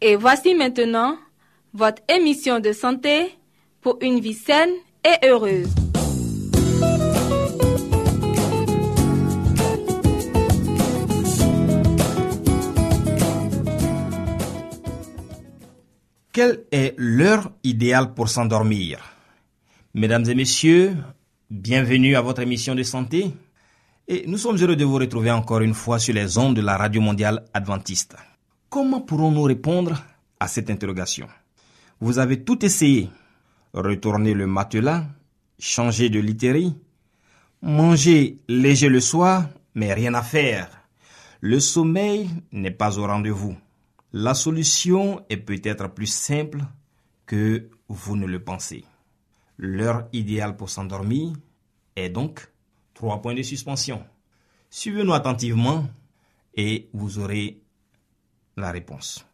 Et voici maintenant votre émission de santé pour une vie saine et heureuse. Quelle est l'heure idéale pour s'endormir? Mesdames et messieurs, bienvenue à votre émission de santé. Et nous sommes heureux de vous retrouver encore une fois sur les ondes de la Radio Mondiale Adventiste. Comment pourrons-nous répondre à cette interrogation? Vous avez tout essayé. Retourner le matelas, changer de literie, manger léger le soir, mais rien à faire. Le sommeil n'est pas au rendez-vous. La solution est peut-être plus simple que vous ne le pensez. L'heure idéale pour s'endormir est donc trois points de suspension. Suivez-nous attentivement et vous aurez la réponse.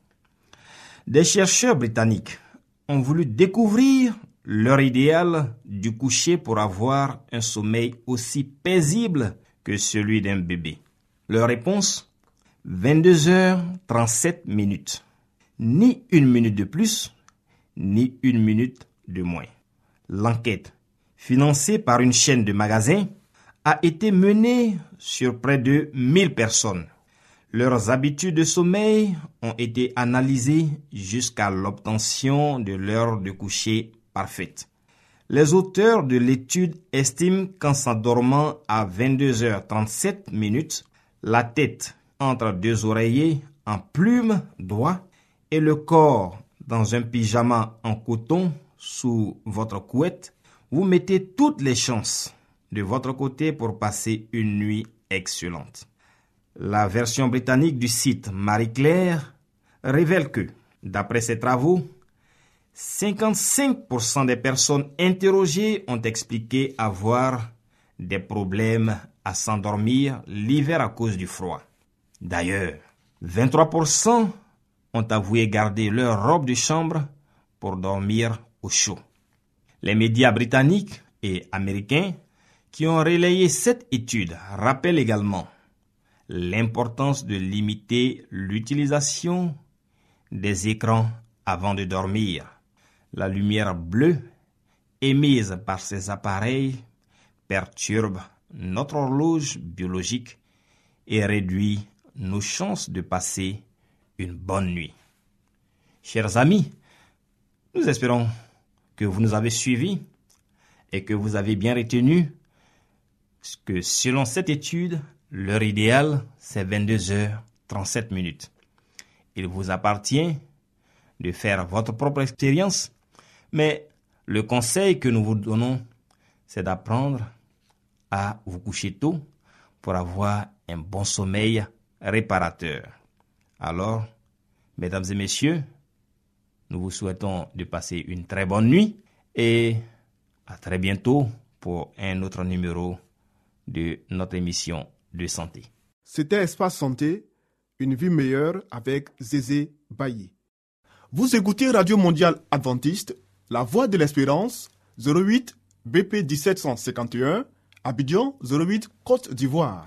Des chercheurs britanniques ont voulu découvrir l'heure idéale du coucher pour avoir un sommeil aussi paisible que celui d'un bébé. Leur réponse 22h37 minutes. Ni une minute de plus, ni une minute de moins. L'enquête, financée par une chaîne de magasins, a été menée sur près de 1000 personnes. Leurs habitudes de sommeil ont été analysées jusqu'à l'obtention de l'heure de coucher parfaite. Les auteurs de l'étude estiment qu'en s'endormant à 22h37 minutes, la tête entre deux oreillers en plume d'oie et le corps dans un pyjama en coton sous votre couette, vous mettez toutes les chances de votre côté pour passer une nuit excellente. La version britannique du site Marie-Claire révèle que, d'après ses travaux, 55% des personnes interrogées ont expliqué avoir des problèmes à s'endormir l'hiver à cause du froid. D'ailleurs, 23% ont avoué garder leur robe de chambre pour dormir au chaud. Les médias britanniques et américains qui ont relayé cette étude rappellent également l'importance de limiter l'utilisation des écrans avant de dormir. La lumière bleue émise par ces appareils perturbe notre horloge biologique et réduit nos chances de passer une bonne nuit. Chers amis, nous espérons que vous nous avez suivis et que vous avez bien retenu que selon cette étude, l'heure idéale, c'est 22h37 minutes. Il vous appartient de faire votre propre expérience, mais le conseil que nous vous donnons, c'est d'apprendre à vous coucher tôt pour avoir un bon sommeil réparateur. Alors, mesdames et messieurs, nous vous souhaitons de passer une très bonne nuit et à très bientôt pour un autre numéro de notre émission C'était Espace Santé, une vie meilleure avec Zézé Bailly. Vous écoutez Radio Mondiale Adventiste, La Voix de l'Espérance, 08 BP 1751, Abidjan 08 Côte d'Ivoire.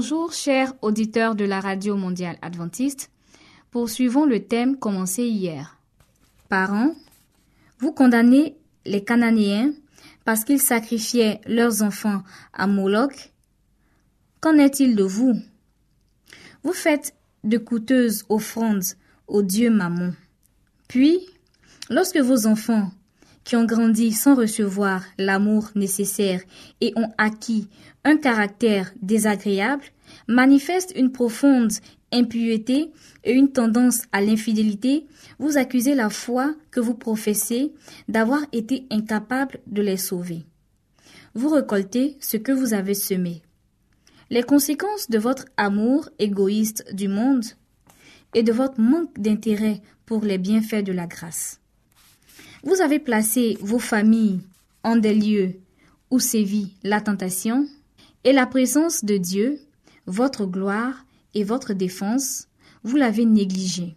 Bonjour chers auditeurs de la Radio mondiale adventiste. Poursuivons le thème commencé hier. Parents, vous condamnez les Cananéens parce qu'ils sacrifiaient leurs enfants à Moloch. Qu'en est-il de vous? Vous faites de coûteuses offrandes au dieu Mammon. Puis, lorsque vos enfants, qui ont grandi sans recevoir l'amour nécessaire et ont acquis un caractère désagréable, manifestent une profonde impureté et une tendance à l'infidélité, vous accusez la foi que vous professez d'avoir été incapable de les sauver. Vous récoltez ce que vous avez semé. Les conséquences de votre amour égoïste du monde et de votre manque d'intérêt pour les bienfaits de la grâce. Vous avez placé vos familles en des lieux où sévit la tentation et la présence de Dieu, votre gloire et votre défense, vous l'avez négligé.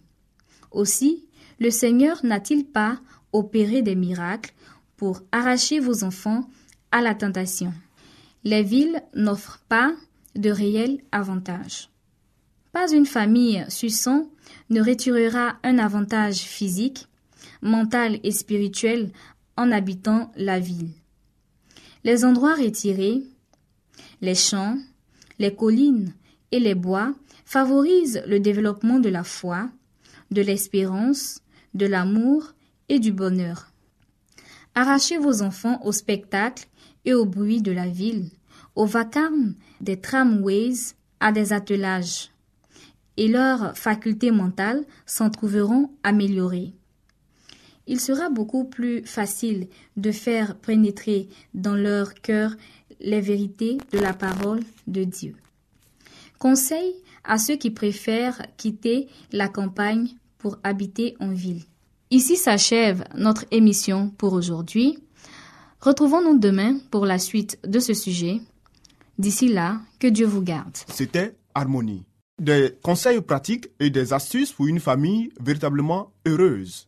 Aussi, le Seigneur n'a-t-il pas opéré des miracles pour arracher vos enfants à la tentation Les villes n'offrent pas de réels avantages. Pas une famille suçant ne retirera un avantage physique, mental et spirituel en habitant la ville. Les endroits retirés, les champs, les collines et les bois favorisent le développement de la foi, de l'espérance, de l'amour et du bonheur. Arrachez vos enfants au spectacle et au bruit de la ville, au vacarme des tramways, à des attelages, et leurs facultés mentales s'en trouveront améliorées. Il sera beaucoup plus facile de faire pénétrer dans leur cœur les vérités de la parole de Dieu. Conseil à ceux qui préfèrent quitter la campagne pour habiter en ville. Ici s'achève notre émission pour aujourd'hui. Retrouvons-nous demain pour la suite de ce sujet. D'ici là, que Dieu vous garde. C'était Harmonie. Des conseils pratiques et des astuces pour une famille véritablement heureuse.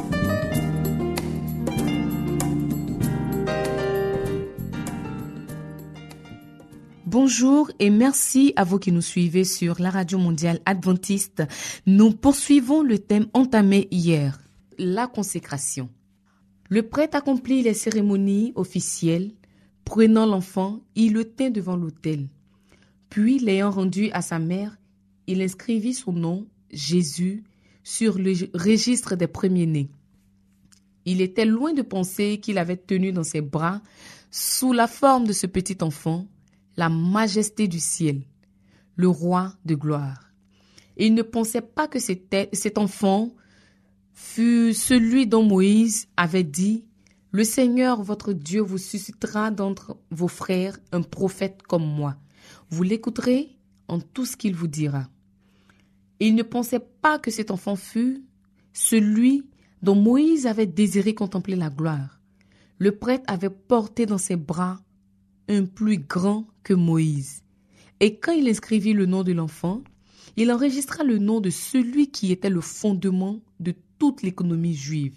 Bonjour et merci à vous qui nous suivez sur la radio mondiale adventiste. Nous poursuivons le thème entamé hier, la consécration. Le prêtre accomplit les cérémonies officielles. Prenant l'enfant, il le tint devant l'autel. Puis, l'ayant rendu à sa mère, il inscrivit son nom, Jésus, sur le registre des premiers-nés. Il était loin de penser qu'il avait tenu dans ses bras, sous la forme de ce petit enfant, la majesté du ciel, le roi de gloire. il ne pensait pas que cet enfant fut celui dont Moïse avait dit, Le Seigneur votre Dieu vous suscitera d'entre vos frères un prophète comme moi. Vous l'écouterez en tout ce qu'il vous dira. il ne pensait pas que cet enfant fut celui dont Moïse avait désiré contempler la gloire. Le prêtre avait porté dans ses bras un plus grand que Moïse. Et quand il inscrivit le nom de l'enfant, il enregistra le nom de celui qui était le fondement de toute l'économie juive.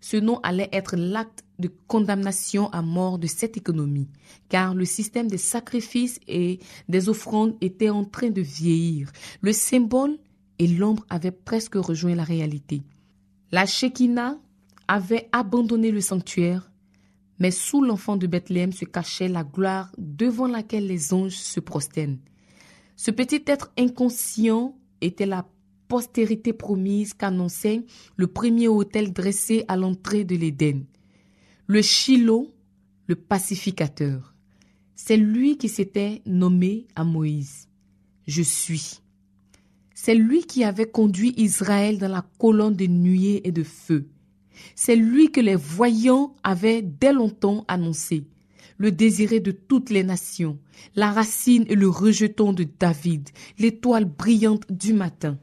Ce nom allait être l'acte de condamnation à mort de cette économie, car le système des sacrifices et des offrandes était en train de vieillir. Le symbole et l'ombre avaient presque rejoint la réalité. La Shekinah avait abandonné le sanctuaire, mais sous l'enfant de Bethléem se cachait la gloire devant laquelle les anges se prosternent. Ce petit être inconscient était la postérité promise qu'annonçait le premier autel dressé à l'entrée de l'Éden. Le Shiloh, le pacificateur. C'est lui qui s'était nommé à Moïse. Je suis. C'est lui qui avait conduit Israël dans la colonne de nuée et de feu. C'est lui que les voyants avaient dès longtemps annoncé, le désiré de toutes les nations, la racine et le rejeton de David, l'étoile brillante du matin.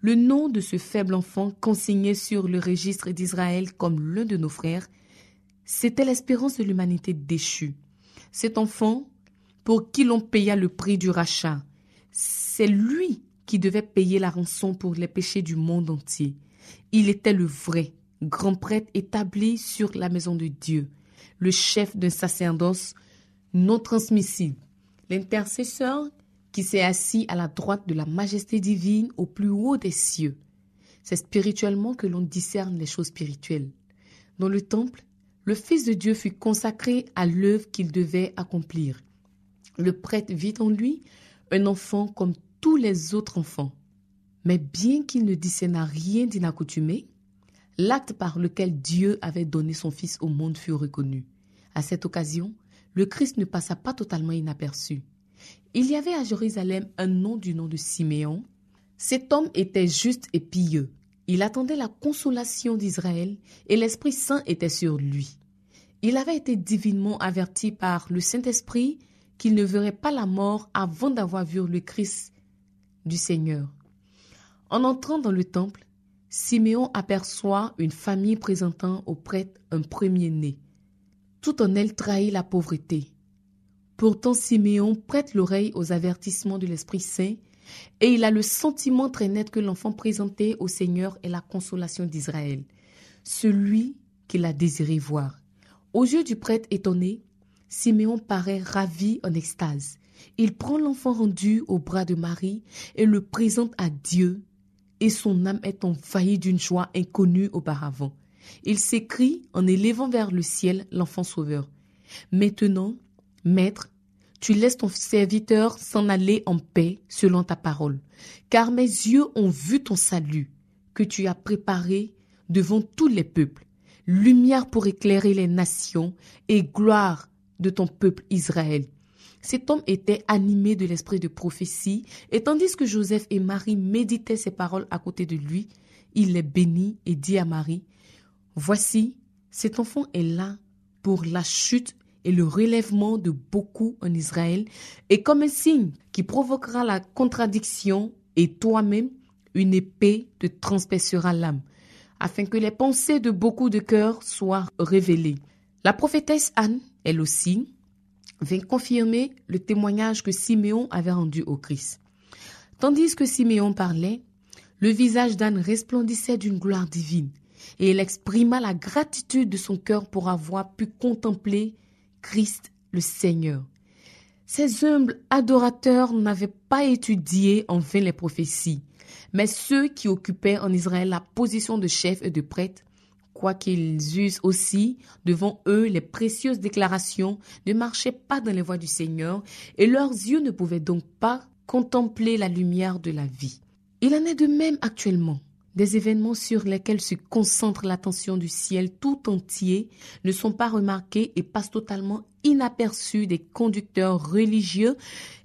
Le nom de ce faible enfant consigné sur le registre d'Israël comme l'un de nos frères, c'était l'espérance de l'humanité déchue. Cet enfant, pour qui l'on paya le prix du rachat, c'est lui qui devait payer la rançon pour les péchés du monde entier. Il était le vrai grand prêtre établi sur la maison de Dieu, le chef d'un sacerdoce non transmissible, l'intercesseur qui s'est assis à la droite de la majesté divine au plus haut des cieux. C'est spirituellement que l'on discerne les choses spirituelles. Dans le temple, le Fils de Dieu fut consacré à l'œuvre qu'il devait accomplir. Le prêtre vit en lui un enfant comme tous les autres enfants. Mais bien qu'il ne discerna rien d'inaccoutumé, l'acte par lequel Dieu avait donné son Fils au monde fut reconnu. À cette occasion, le Christ ne passa pas totalement inaperçu. Il y avait à Jérusalem un nom du nom de Siméon. Cet homme était juste et pieux. Il attendait la consolation d'Israël et l'Esprit Saint était sur lui. Il avait été divinement averti par le Saint-Esprit qu'il ne verrait pas la mort avant d'avoir vu le Christ du Seigneur. En entrant dans le temple, Siméon aperçoit une famille présentant au prêtre un premier-né. Tout en elle trahit la pauvreté. Pourtant, Siméon prête l'oreille aux avertissements de l'Esprit Saint et il a le sentiment très net que l'enfant présenté au Seigneur est la consolation d'Israël, celui qu'il a désiré voir. Aux yeux du prêtre étonné, Siméon paraît ravi en extase. Il prend l'enfant rendu au bras de Marie et le présente à Dieu, et son âme est envahie d'une joie inconnue auparavant. Il s'écrie en élevant vers le ciel l'enfant sauveur. Maintenant, Maître, tu laisses ton serviteur s'en aller en paix selon ta parole, car mes yeux ont vu ton salut, que tu as préparé devant tous les peuples, lumière pour éclairer les nations et gloire de ton peuple Israël. Cet homme était animé de l'esprit de prophétie, et tandis que Joseph et Marie méditaient ces paroles à côté de lui, il les bénit et dit à Marie, Voici, cet enfant est là pour la chute et le relèvement de beaucoup en Israël, et comme un signe qui provoquera la contradiction, et toi-même, une épée te transpercera l'âme, afin que les pensées de beaucoup de cœurs soient révélées. La prophétesse Anne, elle aussi, vint confirmer le témoignage que Siméon avait rendu au Christ. Tandis que Siméon parlait, le visage d'Anne resplendissait d'une gloire divine, et elle exprima la gratitude de son cœur pour avoir pu contempler Christ le Seigneur. Ces humbles adorateurs n'avaient pas étudié en vain les prophéties, mais ceux qui occupaient en Israël la position de chef et de prêtre, quoiqu'ils eussent aussi devant eux les précieuses déclarations, ne marchaient pas dans les voies du Seigneur, et leurs yeux ne pouvaient donc pas contempler la lumière de la vie. Il en est de même actuellement. Des événements sur lesquels se concentre l'attention du ciel tout entier ne sont pas remarqués et passent totalement inaperçus des conducteurs religieux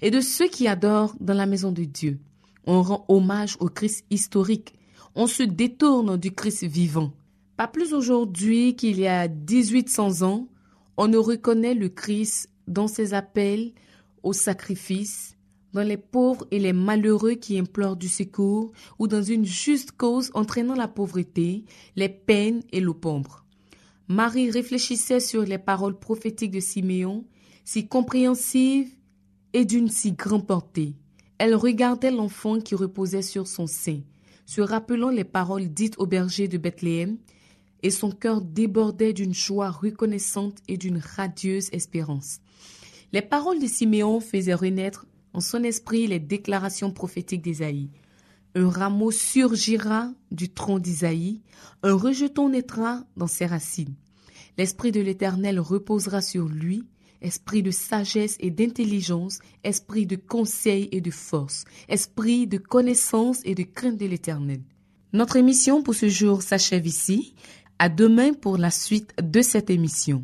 et de ceux qui adorent dans la maison de Dieu. On rend hommage au Christ historique. On se détourne du Christ vivant. Pas plus aujourd'hui qu'il y a 1800 ans, on ne reconnaît le Christ dans ses appels au sacrifice, dans les pauvres et les malheureux qui implorent du secours, ou dans une juste cause entraînant la pauvreté, les peines et l'opombre. Marie réfléchissait sur les paroles prophétiques de Siméon, si compréhensives et d'une si grande portée. Elle regardait l'enfant qui reposait sur son sein, se rappelant les paroles dites au berger de Bethléem, et son cœur débordait d'une joie reconnaissante et d'une radieuse espérance. Les paroles de Siméon faisaient renaître en son esprit les déclarations prophétiques d'Ésaïe. Un rameau surgira du tronc d'Isaïe, un rejeton naîtra dans ses racines. L'Esprit de l'Éternel reposera sur lui, esprit de sagesse et d'intelligence, esprit de conseil et de force, esprit de connaissance et de crainte de l'Éternel. Notre émission pour ce jour s'achève ici. À demain pour la suite de cette émission.